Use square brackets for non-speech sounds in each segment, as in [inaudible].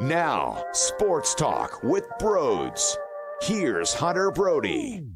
Now, sports talk with Broads. Here's Hunter Brody.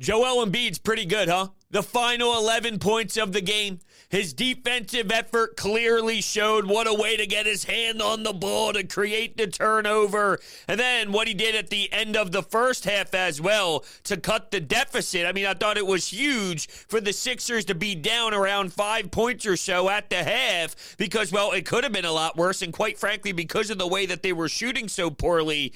Joel Embiid's pretty good, huh? The final 11 points of the game. His defensive effort clearly showed what a way to get his hand on the ball to create the turnover. And then what he did at the end of the first half as well to cut the deficit. I mean, I thought it was huge for the Sixers to be down around five points or so at the half because, well, it could have been a lot worse. And quite frankly, because of the way that they were shooting so poorly,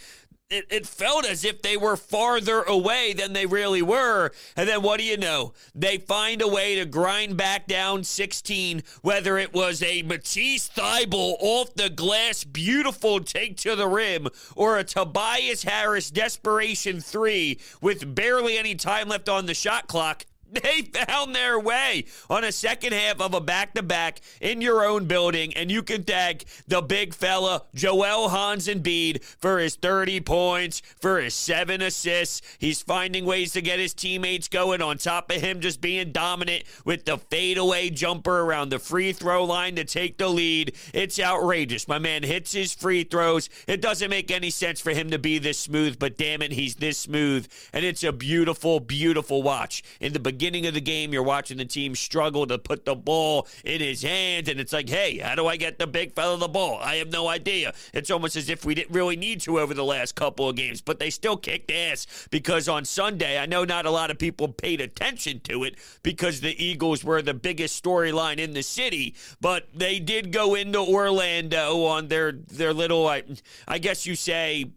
it, it felt as if they were farther away than they really were. And then what do you know? They find a way to grind back down 16, whether it was a Matisse Thybulle off the glass, beautiful take to the rim, or a Tobias Harris desperation three with barely any time left on the shot clock. [laughs] They found their way on a second half of a back to back in your own building, and you can thank the big fella, Joel Hans Embiid, for his 30 points, for his seven assists. He's finding ways to get his teammates going, on top of him just being dominant with the fadeaway jumper around the free throw line to take the lead. It's outrageous. My man hits his free throws. It doesn't make any sense for him to be this smooth, but damn it, he's this smooth. And it's a beautiful, beautiful watch. In the beginning, beginning of the game, you're watching the team struggle to put the ball in his hands, and it's like, hey, how do I get the big fella the ball? I have no idea. It's almost as if we didn't really need to over the last couple of games, but they still kicked ass because on Sunday, I know not a lot of people paid attention to it because the Eagles were the biggest storyline in the city, but they did go into Orlando on their their little, I, I guess you say,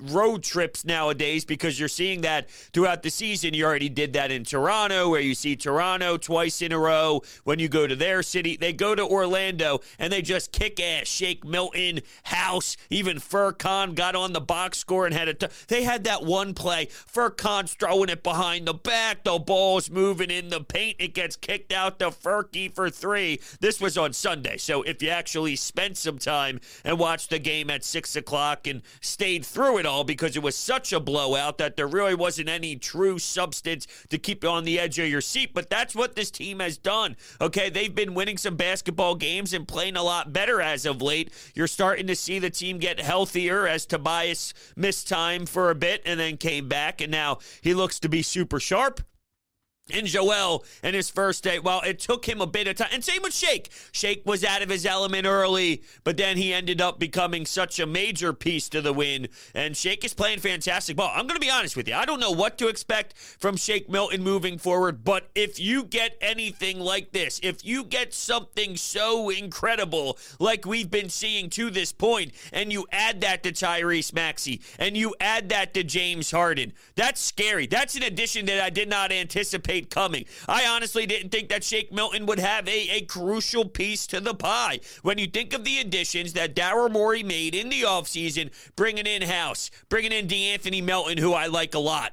road trips nowadays because you're seeing that throughout the season. You already did that in Toronto, where you see Toronto twice in a row. When you go to their city, they go to Orlando and they just kick ass. Shake Milton, House, even Furkan got on the box score and had a. They had that one play. Furkan's throwing it behind the back. The ball's moving in the paint. It gets kicked out to Furky for three. This was on Sunday. So if you actually spent some time and watched the game at six o'clock and stayed through it all because it was such a blowout that there really wasn't any true substance to keep you on the edge of your seat. But that's what this team has done. Okay, they've been winning some basketball games and playing a lot better as of late. You're starting to see the team get healthier as Tobias missed time for a bit and then came back, and now he looks to be super sharp and Joel in his first day. Well, it took him a bit of time. And same with Shake. Shake was out of his element early, but then he ended up becoming such a major piece to the win. And Shake is playing fantastic ball. I'm going to be honest with you. I don't know what to expect from Shake Milton moving forward, but if you get anything like this, if you get something so incredible like we've been seeing to this point, and you add that to Tyrese Maxey, and you add that to James Harden, that's scary. That's an addition that I did not anticipate coming. I honestly didn't think that Shake Milton would have a, a crucial piece to the pie. When you think of the additions that Daryl Morey made in the offseason, bringing in House, bringing in De'Anthony Melton, who I like a lot.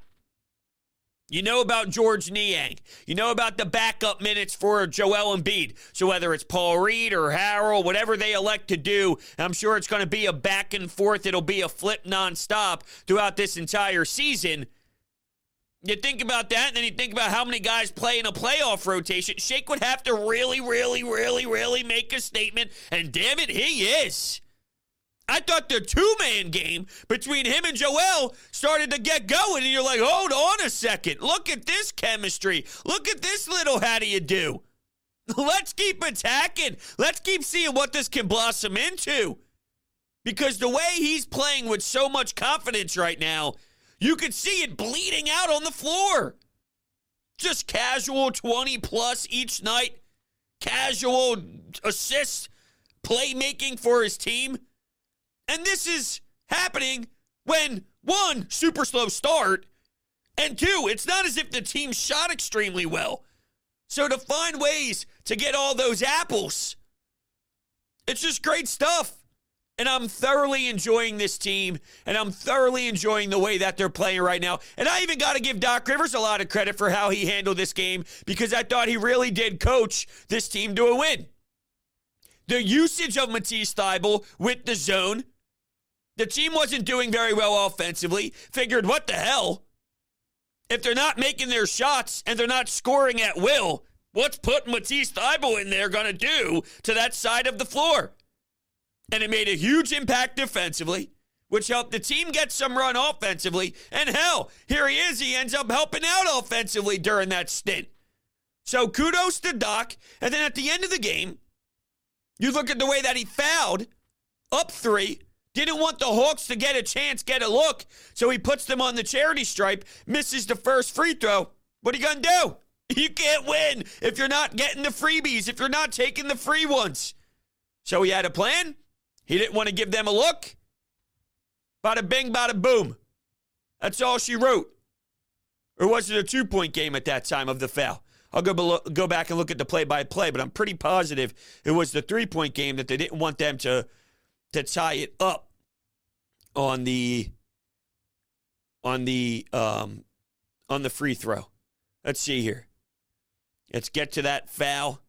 You know about Georges Niang. You know about the backup minutes for Joel Embiid. So whether it's Paul Reed or Harrell, whatever they elect to do, I'm sure it's going to be a back and forth. It'll be a flip nonstop throughout this entire season You think about that, and then you think about how many guys play in a playoff rotation. Shake would have to really, really, really, really make a statement, and damn it, he is. I thought the two man game between him and Joel started to get going, and you're like, hold on a second. Look at this chemistry. Look at this little how do you do. [laughs] Let's keep attacking. Let's keep seeing what this can blossom into. Because the way he's playing with so much confidence right now, you could see it bleeding out on the floor. Just casual 20 plus each night, casual assists, playmaking for his team. And this is happening when one, super slow start, and two, it's not as if the team shot extremely well. So to find ways to get all those apples, it's just great stuff. And I'm thoroughly enjoying this team, and I'm thoroughly enjoying the way that they're playing right now. And I even got to give Doc Rivers a lot of credit for how he handled this game because I thought he really did coach this team to a win. The usage of Matisse Thybulle with the zone the team wasn't doing very well offensively. Figured, what the hell? If they're not making their shots and they're not scoring at will, what's putting Matisse Thybulle in there going to do to that side of the floor? And it made a huge impact defensively, which helped the team get some run offensively. And hell, here he is. He ends up helping out offensively during that stint. So kudos to Doc. And then at the end of the game, you look at the way that he fouled up three didn't want the Hawks to get a chance, get a look, so he puts them on the charity stripe, misses the first free throw. What are you going to do? [laughs] You can't win if you're not getting the freebies, if you're not taking the free ones. So he had a plan. He didn't want to give them a look. Bada bing, bada boom. That's all she wrote. Or was it a two point game at that time of the foul? I'll go below, go back and look at the play by play, but I'm pretty positive it was the three point game that they didn't want them to to tie it up on the on the um on the free throw. Let's see here. Let's get to that foul.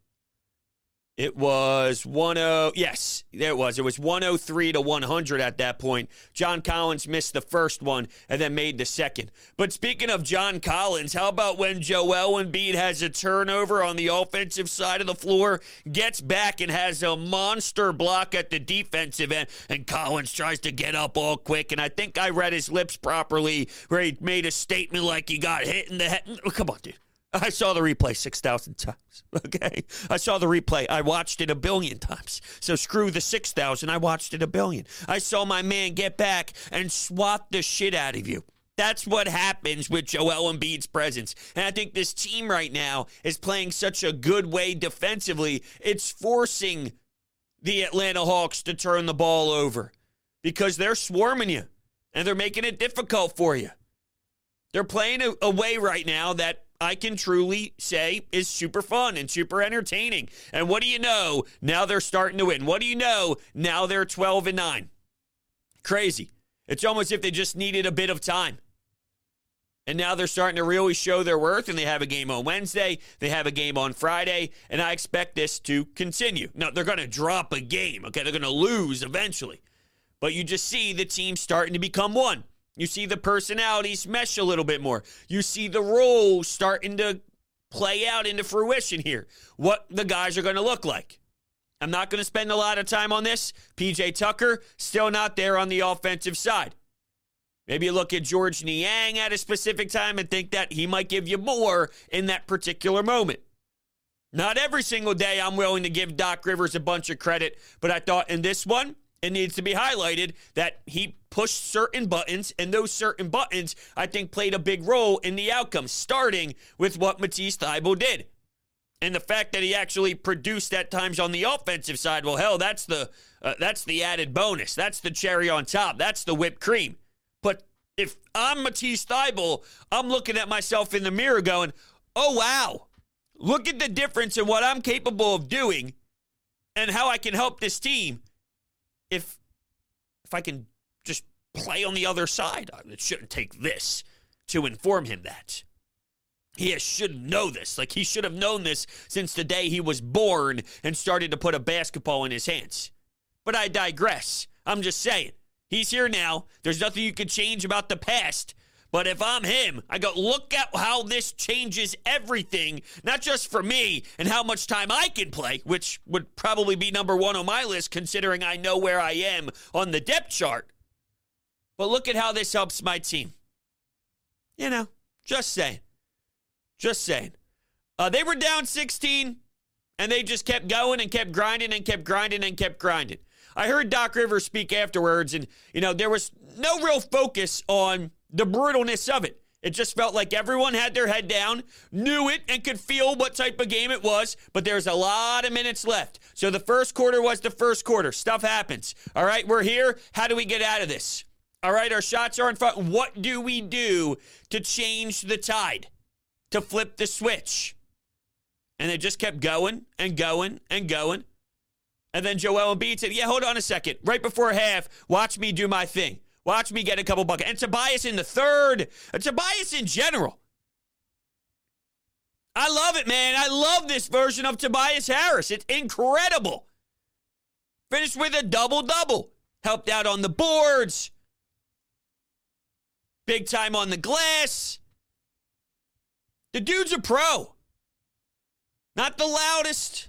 It was 10 yes, there it was. It was 103 to 100 at that point. John Collins missed the first one and then made the second. But speaking of John Collins, how about when Joel Embiid has a turnover on the offensive side of the floor, gets back and has a monster block at the defensive end, and Collins tries to get up all quick. And I think I read his lips properly where he made a statement like he got hit in the head. Come on, dude. I saw the replay 6,000 times. [laughs] Okay. I saw the replay. I watched it a billion times. So screw the 6,000. I watched it a billion. I saw my man get back and swat the shit out of you. That's what happens with Joel Embiid's presence. And I think this team right now is playing such a good way defensively. It's forcing the Atlanta Hawks to turn the ball over because they're swarming you and they're making it difficult for you. They're playing a, a way right now that I can truly say is super fun and super entertaining. And what do you know? Now they're starting to win. What do you know? Now they're 12 and 9. Crazy. It's almost if they just needed a bit of time. And now they're starting to really show their worth, and they have a game on Wednesday. They have a game on Friday, and I expect this to continue. Now, they're going to drop a game, okay? They're going to lose eventually. But you just see the team starting to become one. You see the personalities mesh a little bit more. You see the roles starting to play out into fruition here. What the guys are going to look like. I'm not going to spend a lot of time on this. PJ Tucker, still not there on the offensive side. Maybe you look at Georges Niang at a specific time and think that he might give you more in that particular moment. Not every single day I'm willing to give Doc Rivers a bunch of credit, but I thought in this one, it needs to be highlighted that he pushed certain buttons, and those certain buttons, I think, played a big role in the outcome, starting with what Matisse Thybulle did. And the fact that he actually produced at times on the offensive side, well, hell, that's the uh, that's the added bonus. That's the cherry on top. That's the whipped cream. But if I'm Matisse Thybulle, I'm looking at myself in the mirror going, oh, wow, look at the difference in what I'm capable of doing and how I can help this team if if I can just play on the other side. It shouldn't take this to inform him that. He should know this. Like he should have known this since the day he was born and started to put a basketball in his hands. But I digress. I'm just saying. He's here now. There's nothing you can change about the past. But if I'm him, I go, look at how this changes everything, not just for me and how much time I can play, which would probably be number one on my list considering I know where I am on the depth chart. But look at how this helps my team. You know, just saying. Just saying. Uh, they were down 16, and they just kept going and kept grinding and kept grinding and kept grinding. I heard Doc Rivers speak afterwards, and, you know, there was no real focus on the brutalness of it. It just felt like everyone had their head down, knew it, and could feel what type of game it was, but there's a lot of minutes left. So the first quarter was the first quarter. Stuff happens. All right, we're here. How do we get out of this? All right, our shots are in front. What do we do to change the tide, to flip the switch? And they just kept going and going and going. And then Joel Embiid said, Yeah, hold on a second. Right before half, watch me do my thing. Watch me get a couple buckets. And Tobias in the third. And Tobias in general. I love it, man. I love this version of Tobias Harris. It's incredible. Finished with a double double. Helped out on the boards. Big time on the glass. The dude's a pro. Not the loudest.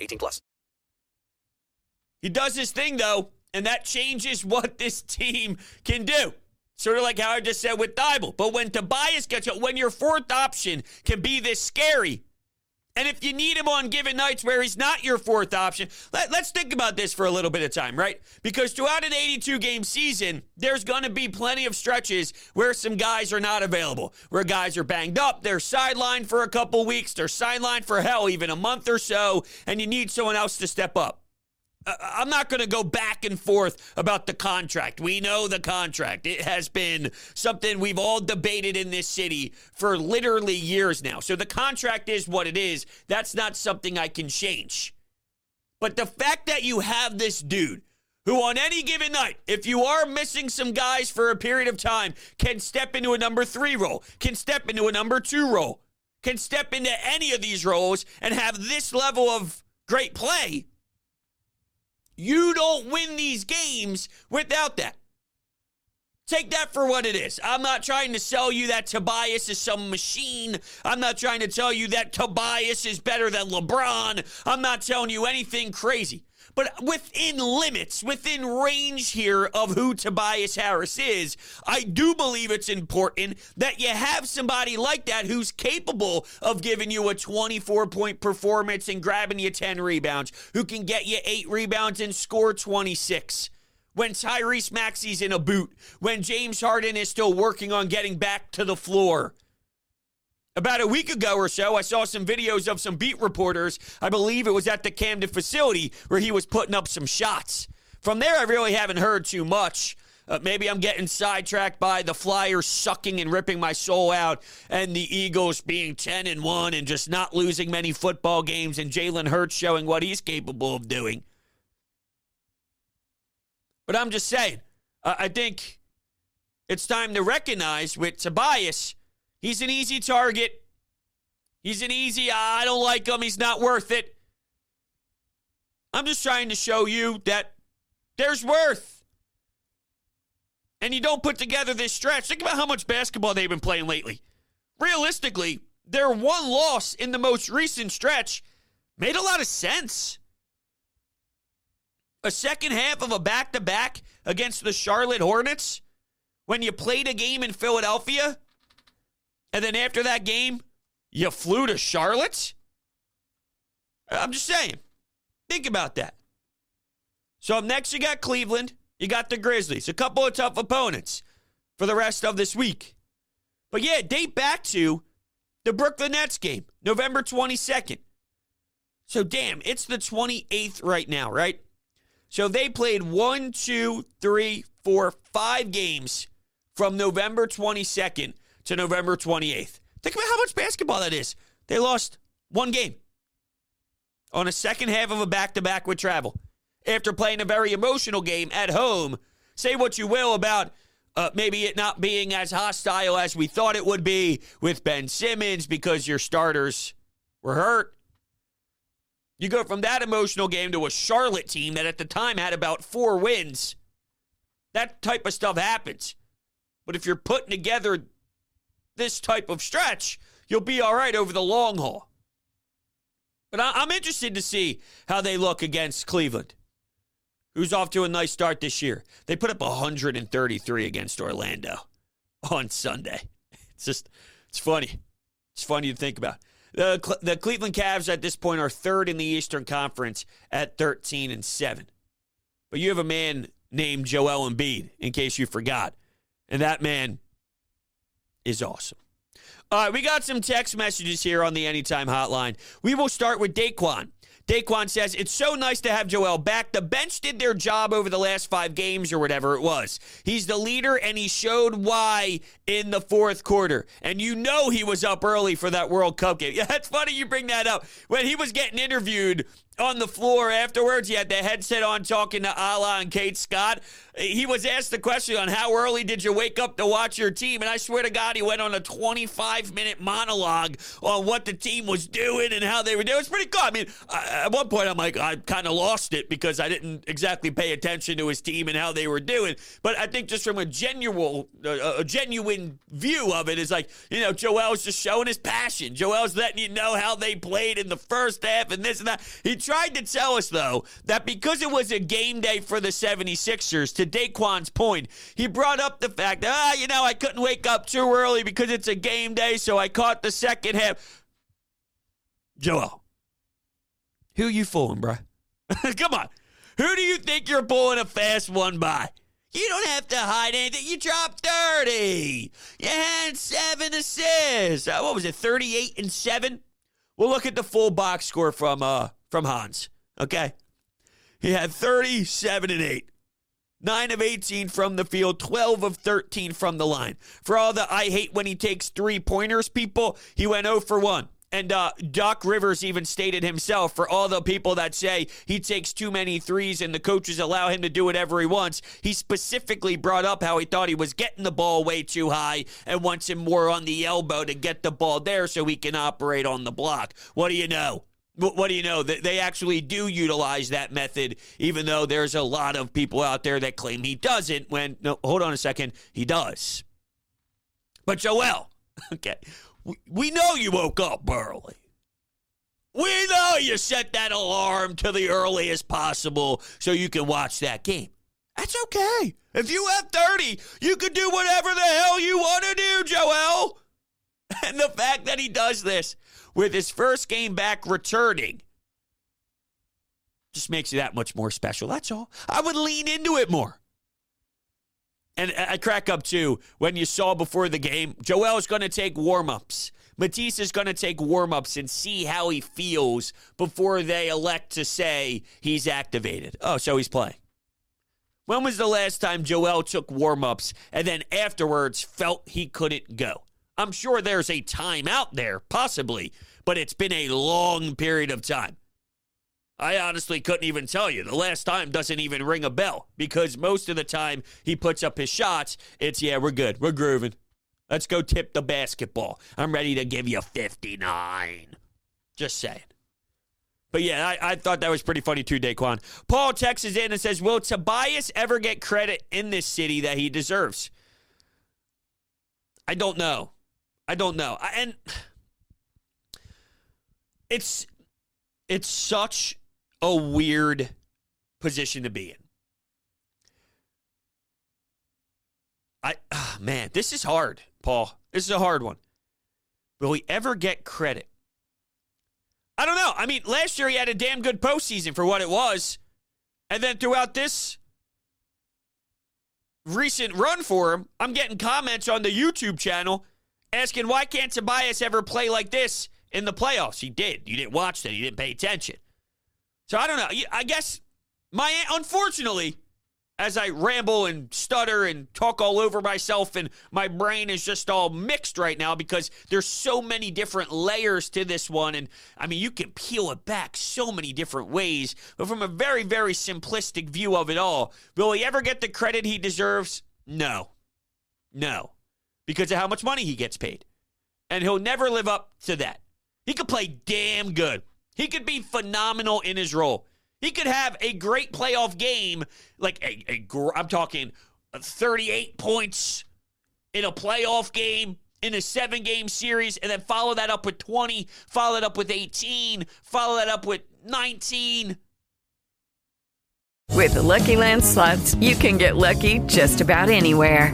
18 plus. He does his thing, though, and that changes [laughs] what this team can do. Sort of like how I just said with Thybulle. But when Tobias gets when your fourth option can be this scary, and if you need him on given nights where he's not your fourth option, let, us think about this for a little bit of time, right? Because throughout an 82 game season, there's going to be plenty of stretches where some guys are not available, where guys are banged up, they're sidelined for a couple weeks, they're sidelined for hell, even a month or so, and you need someone else to step up. I'm not going to go back and forth about the contract. We know the contract. It has been something we've all debated in this city for literally years now. So the contract is what it is. That's not something I can change. But the fact that you have this dude who, on any given night, if you are missing some guys for a period of time, can step into a number three role, can step into a number two role, can step into any of these roles and have this level of great play you don't win these games without that. Take that for what it is. I'm not trying to sell you that Tobias is some machine. I'm not trying to tell you that Tobias is better than LeBron. I'm not telling you anything crazy. But within limits, within range here of who Tobias Harris is, I do believe it's important that you have somebody like that who's capable of giving you a 24 point performance and grabbing you 10 rebounds, who can get you eight rebounds and score 26 when Tyrese Maxey's in a boot, when James Harden is still working on getting back to the floor. About a week ago or so, I saw some videos of some beat reporters. I believe it was at the Camden facility where he was putting up some shots. From there, I really haven't heard too much. Uh, maybe I'm getting sidetracked by the Flyers sucking and ripping my soul out, and the Eagles being 10 and 1 and just not losing many football games, and Jalen Hurts showing what he's capable of doing. But I'm just saying, uh, I think it's time to recognize with Tobias He's an easy target. He's an easy, I don't like him. He's not worth it. I'm just trying to show you that there's worth. And you don't put together this stretch. Think about how much basketball they've been playing lately. Realistically, their one loss in the most recent stretch made a lot of sense. A second half of a back to back against the Charlotte Hornets when you played a game in Philadelphia and then after that game, you flew to Charlotte? I'm just saying. Think about that. So up next, you got Cleveland. You got the Grizzlies. A couple of tough opponents for the rest of this week. But yeah, date back to the Brooklyn Nets game, November 22nd. So damn, it's the 28th right now, right? So they played one, two, three, four, five games from November 22nd to November 28th. Think about how much basketball that is. They lost one game on a second half of a back to back with travel after playing a very emotional game at home. Say what you will about uh, maybe it not being as hostile as we thought it would be with Ben Simmons because your starters were hurt. You go from that emotional game to a Charlotte team that at the time had about four wins. That type of stuff happens. But if you're putting together this type of stretch, you'll be all right over the long haul. But I- am interested to see how they look against Cleveland, who's off to a nice start this year. They put up 133 against Orlando on Sunday. [laughs] It's just, it's funny. It's funny to think about. The, the Cleveland Cavs at this point are third in the Eastern Conference at 13 and 7. But you have a man named Joel Embiid, in case you forgot. And that man is awesome. All right, we got some text messages here on the Anytime Hotline. We will start with Daquan. Daquan says, It's so nice to have Joel back. The bench did their job over the last five games or whatever it was. He's the leader, and he showed why in the fourth quarter. And you know he was up early for that World Cup game. [laughs] Yeah, that's funny you bring that up. When he was getting interviewed on the floor afterwards. He had the headset on talking to Alaa and Kate Scott. He was asked the question on how early did you wake up to watch your team? And I swear to God, he went on a 25 minute monologue on what the team was doing and how they were doing. It's pretty cool. I mean, I, at one point, I'm like, I kind of lost it because I didn't exactly pay attention to his team and how they were doing. But I think just from a genuine, uh, a genuine view of it is like, you know, Joel's just showing his passion. Joel's letting you know how they played in the first half and this and that. He tried to tell us, though, that because it was a game day for the 76ers, to Daquan's point, he brought up the fact that, ah, you know, I couldn't wake up too early because it's a game day, so I caught the second half. Joel, who you fooling, bro? [laughs] Come on. Who do you think you're pulling a fast one by? You don't have to hide anything. You dropped 30. You had seven assists. Uh, what was it, 38 and 7? We'll look at the full box score from uh from Hans. Okay. He had 37 and 8. 9 of 18 from the field, 12 of 13 from the line. For all the I hate when he takes three pointers, people, he went 0 for 1. And uh, Doc Rivers even stated himself for all the people that say he takes too many threes and the coaches allow him to do whatever he wants. He specifically brought up how he thought he was getting the ball way too high and wants him more on the elbow to get the ball there so he can operate on the block. What do you know? What do you know? They actually do utilize that method, even though there's a lot of people out there that claim he doesn't. When, no, hold on a second, he does. But Joel, [laughs] okay, we know you woke up early. We know you set that alarm to the earliest possible so you can watch that game. That's okay. If you have 30, you can do whatever the hell you want to do, Joel. [laughs] And the fact that he does this with his first game back returning just makes you that much more special. That's all. I would lean into it more. And I crack up too when you saw before the game, Joel is going to take warm ups. Matisse is going to take warm ups and see how he feels before they elect to say he's activated. Oh, so he's playing. When was the last time Joel took warm ups and then afterwards felt he couldn't go? I'm sure there's a time out there, possibly, but it's been a long period of time. I honestly couldn't even tell you. The last time doesn't even ring a bell because most of the time he puts up his shots, it's, yeah, we're good. We're grooving. Let's go tip the basketball. I'm ready to give you 59. Just saying. But yeah, I, I, thought that was pretty funny too, Daquan. Paul texts in and says, Will Tobias ever get credit in this city that he deserves? I don't know. I don't know. And it's it's such a weird position to be in. I oh, man, this is hard, Paul. This is a hard one. Will he ever get credit? I don't know. I mean, last year he had a damn good postseason for what it was. And then throughout this recent run for him, I'm getting comments on the YouTube channel asking why can't Tobias ever play like this in the playoffs? He did. You didn't watch that. You didn't pay attention. So I don't know. I guess my unfortunately, as I ramble and stutter and talk all over myself, and my brain is just all mixed right now because there's so many different layers to this one. And I mean, you can peel it back so many different ways, but from a very, very simplistic view of it all, will he ever get the credit he deserves? No. No. Because of how much money he gets paid. And he'll never live up to that. He could play damn good. He could be phenomenal in his role. He could have a great playoff game, like a, a I'm talking 38 points in a playoff game in a seven game series, and then follow that up with 20, follow that up with 18, follow that up with 19. With the Lucky Land slots, you can get lucky just about anywhere.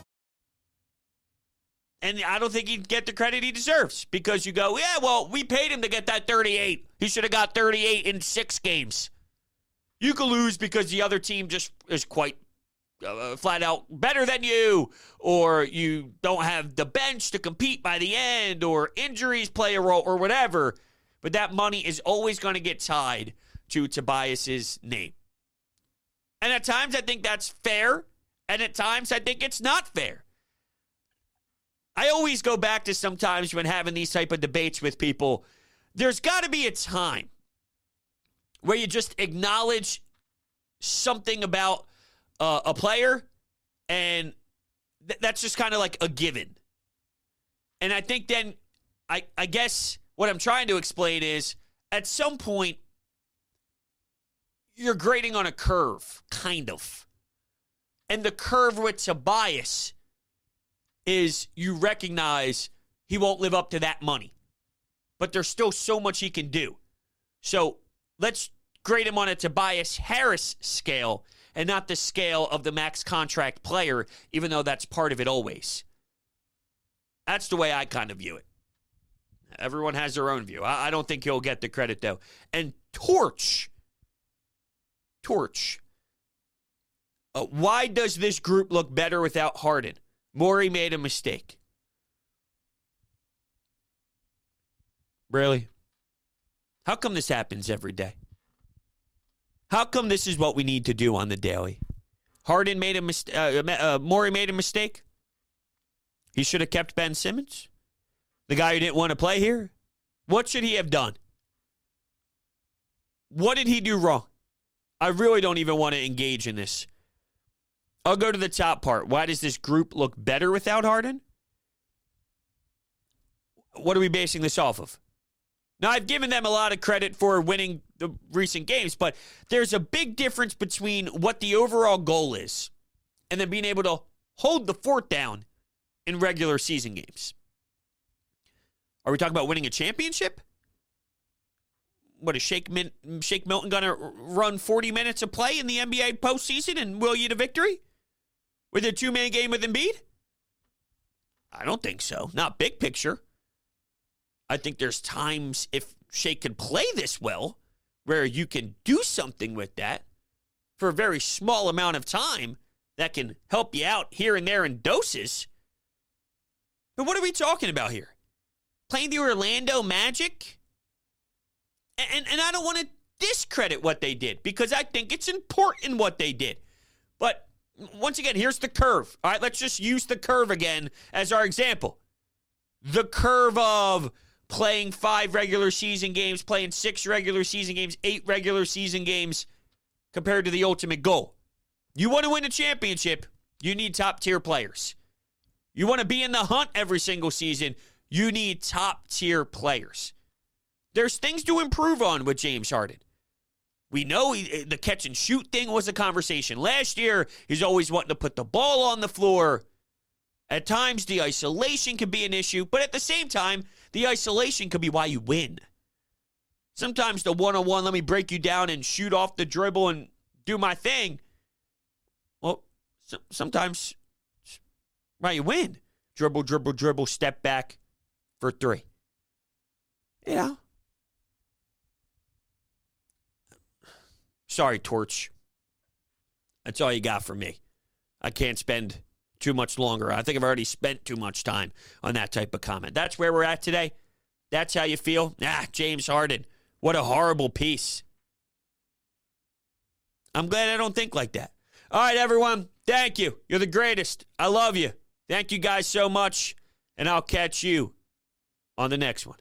And I don't think he'd get the credit he deserves because you go, yeah, well, we paid him to get that 38. He should have got 38 in six games. You could lose because the other team just is quite uh, flat out better than you, or you don't have the bench to compete by the end, or injuries play a role, or whatever. But that money is always going to get tied to Tobias's name. And at times I think that's fair, and at times I think it's not fair. I always go back to sometimes when having these type of debates with people, there's got to be a time where you just acknowledge something about uh, a player and th- that's just kind of like a given. And I think then I I guess what I'm trying to explain is at some point you're grading on a curve, kind of. And the curve with Tobias is you recognize he won't live up to that money. But there's still so much he can do. So let's grade him on a Tobias Harris scale and not the scale of the max contract player, even though that's part of it always. That's the way I kind of view it. Everyone has their own view. I, don't think he'll get the credit, though. And Torch, Torch, uh, why does this group look better without Harden? Morey made a mistake. Really? How come this happens every day? How come this is what we need to do on the daily? Harden made a mistake. Uh, uh, Morey made a mistake. He should have kept Ben Simmons, the guy who didn't want to play here. What should he have done? What did he do wrong? I really don't even want to engage in this. I'll go to the top part. Why does this group look better without Harden? What are we basing this off of? Now, I've given them a lot of credit for winning the recent games, but there's a big difference between what the overall goal is and then being able to hold the fort down in regular season games. Are we talking about winning a championship? What is Shake, Min- Shake Milton going to run 40 minutes of play in the NBA postseason and will you to victory? With a two man game with Embiid? I don't think so. Not big picture. I think there's times if Shake can play this well where you can do something with that for a very small amount of time that can help you out here and there in doses. But what are we talking about here? Playing the Orlando Magic? And, and I don't want to discredit what they did because I think it's important what they did. Once again, here's the curve. All right, let's just use the curve again as our example. The curve of playing five regular season games, playing six regular season games, eight regular season games compared to the ultimate goal. You want to win a championship, you need top tier players. You want to be in the hunt every single season, You need top tier players. There's things to improve on with James Harden. We know he, eh, the catch and shoot thing was a conversation. Last year, he's always wanting to put the ball on the floor. At times, the isolation can be an issue, but at the same time, the isolation could be why you win. Sometimes the one on one, let me break you down and shoot off the dribble and do my thing. Well, so, sometimes why you win. Dribble, dribble, dribble, step back for three. You know? Sorry, Torch. That's all you got for me. I can't spend too much longer. I think I've already spent too much time on that type of comment. That's where we're at today. That's how you feel? Ah, James Harden. What a horrible piece. I'm glad I don't think like that. All right, everyone. Thank you. You're the greatest. I love you. Thank you guys so much. And I'll catch you on the next one.